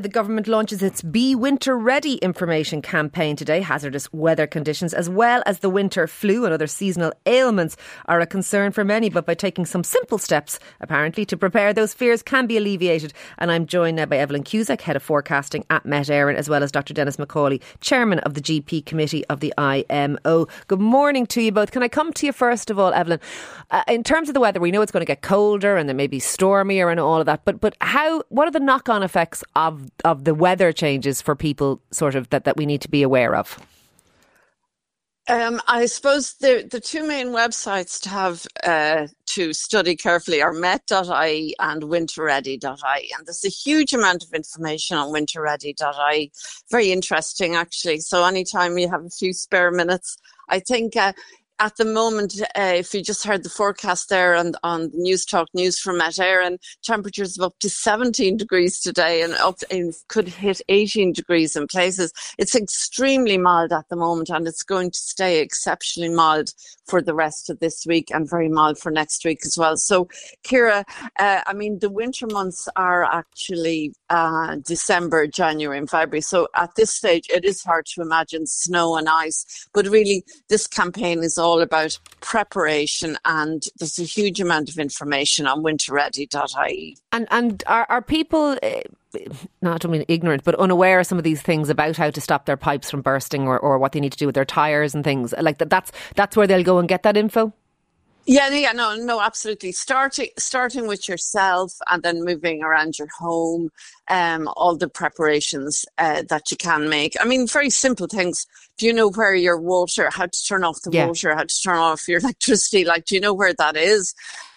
the government launches its Be Winter Ready information campaign today. Hazardous weather conditions, as well as the winter flu and other seasonal ailments, are a concern for many. But by taking some simple steps, apparently, to prepare, those fears can be alleviated. And I'm joined now by Evelyn Cusack, Head of Forecasting at Met Éireann, as well as Dr. Denis McCauley, Chairman of the GP Committee of the IMO. Good morning to you both. Can I come to you first of all, Evelyn? Uh, in terms of the weather, we know it's going to get colder and then maybe stormier and all of that. But but how? What are the knock on effects of of the weather changes for people sort of that, that we need to be aware of? Um, I suppose the the two main websites to have uh, to study carefully are met.ie and winterready.ie. And there's a huge amount of information on winterready.ie. Very interesting, actually. So anytime you have a few spare minutes, I think uh, at the moment, uh, if you just heard the forecast there on, on News Talk News from Met Éireann, temperatures of up to 17 degrees today and up could hit 18 degrees in places. It's extremely mild at the moment and it's going to stay exceptionally mild for the rest of this week and very mild for next week as well. So, Ciara, uh, I mean, the winter months are actually uh, December, January, and February. So, at this stage, it is hard to imagine snow and ice. But really, this campaign is about preparation, and there's a huge amount of information on winterready.ie. And and are are people? Uh, not I mean ignorant, but unaware of some of these things about how to stop their pipes from bursting or, or what they need to do with their tires and things like that. That's that's where they'll go and get that info. Yeah, yeah, no, no, absolutely. Starting starting with yourself and then moving around your home, um, all the preparations uh, that you can make. I mean, very simple things. Do you know where your water, how to turn off the yeah. water, how to turn off your electricity? Like, do you know where that is?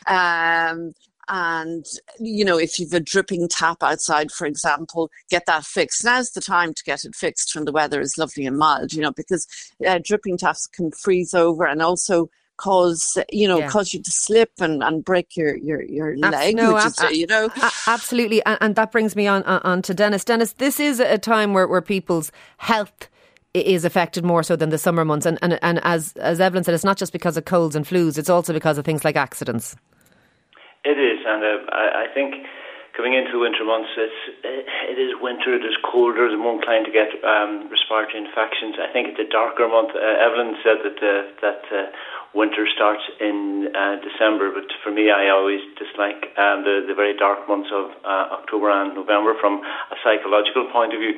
Um, and you know if you've a dripping tap outside for example get that fixed now's the time to get it fixed when the weather is lovely and mild you know because uh, dripping taps can freeze over and also cause you know yeah. cause you to slip and, and break your your, your leg no, which ab- is, you know absolutely and, and, that brings me on, on to Dennis Denis this is a time where, where people's health is affected more so than the summer months and, and and as as Evelyn said it's not just because of colds and flus it's also because of things like accidents it is, and uh, I, I think coming into the winter months, it's it is winter. It is colder. There's more inclined to get um, respiratory infections. I think it's a darker month. Uh, Evelyn said that uh, that uh, winter starts in uh, December, but for me, I always dislike um, the the very dark months of uh, October and November from a psychological point of view.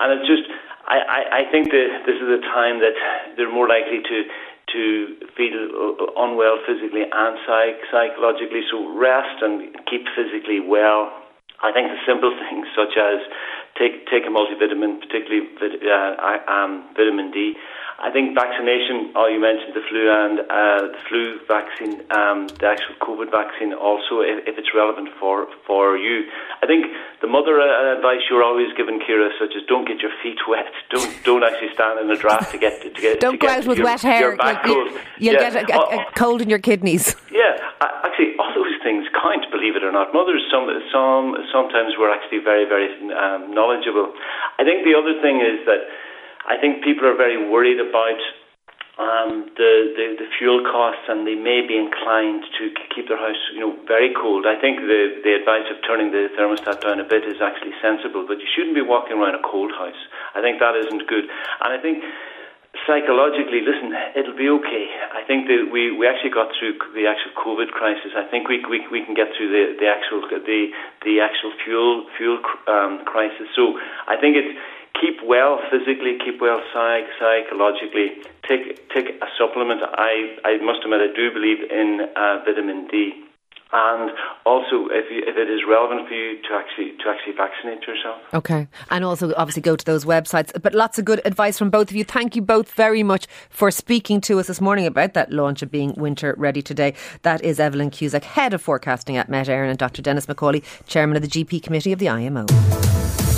And it's just, I, I, I think that this is a time that they're more likely to to feel unwell physically and psych- psychologically. So rest and keep physically well. I think the simple things such as take take a multivitamin, particularly uh, um, vitamin D, I think vaccination, oh, you mentioned the flu and uh, the flu vaccine, um, the actual COVID vaccine also, if, if, it's relevant for, for you. I think the mother uh, advice you're always giving, Ciara, such as don't get your feet wet, don't don't actually stand in a draft to get to get. don't to go out with your, wet hair. You'll, you'll yeah. get a, a, a, cold in your kidneys. Yeah, actually, all those things count. Believe it or not, mothers some some sometimes were actually very very um, knowledgeable. I think the other thing is that I think people are very worried about um, the, the, the fuel costs, and they may be inclined to keep their house, you know, very cold. I think the the advice of turning the thermostat down a bit is actually sensible, but you shouldn't be walking around a cold house. I think that isn't good, and I think psychologically, listen, it'll be okay. I think that we, we actually got through the actual COVID crisis. I think we we, we can get through the, the actual the the actual fuel fuel um, crisis. So I think it's keep well physically, keep well psych, psychologically. Take take a supplement. I, I must admit I do believe in uh, vitamin D, and also if you, if it is relevant for you to actually to actually vaccinate yourself. Okay, and also obviously go to those websites. But lots of good advice from both of you. Thank you both very much for speaking to us this morning about that launch of being winter ready today. That is Evelyn Cusack, head of forecasting at Met Éireann, and Dr. Denis McCauley, chairman of the GP committee of the IMO.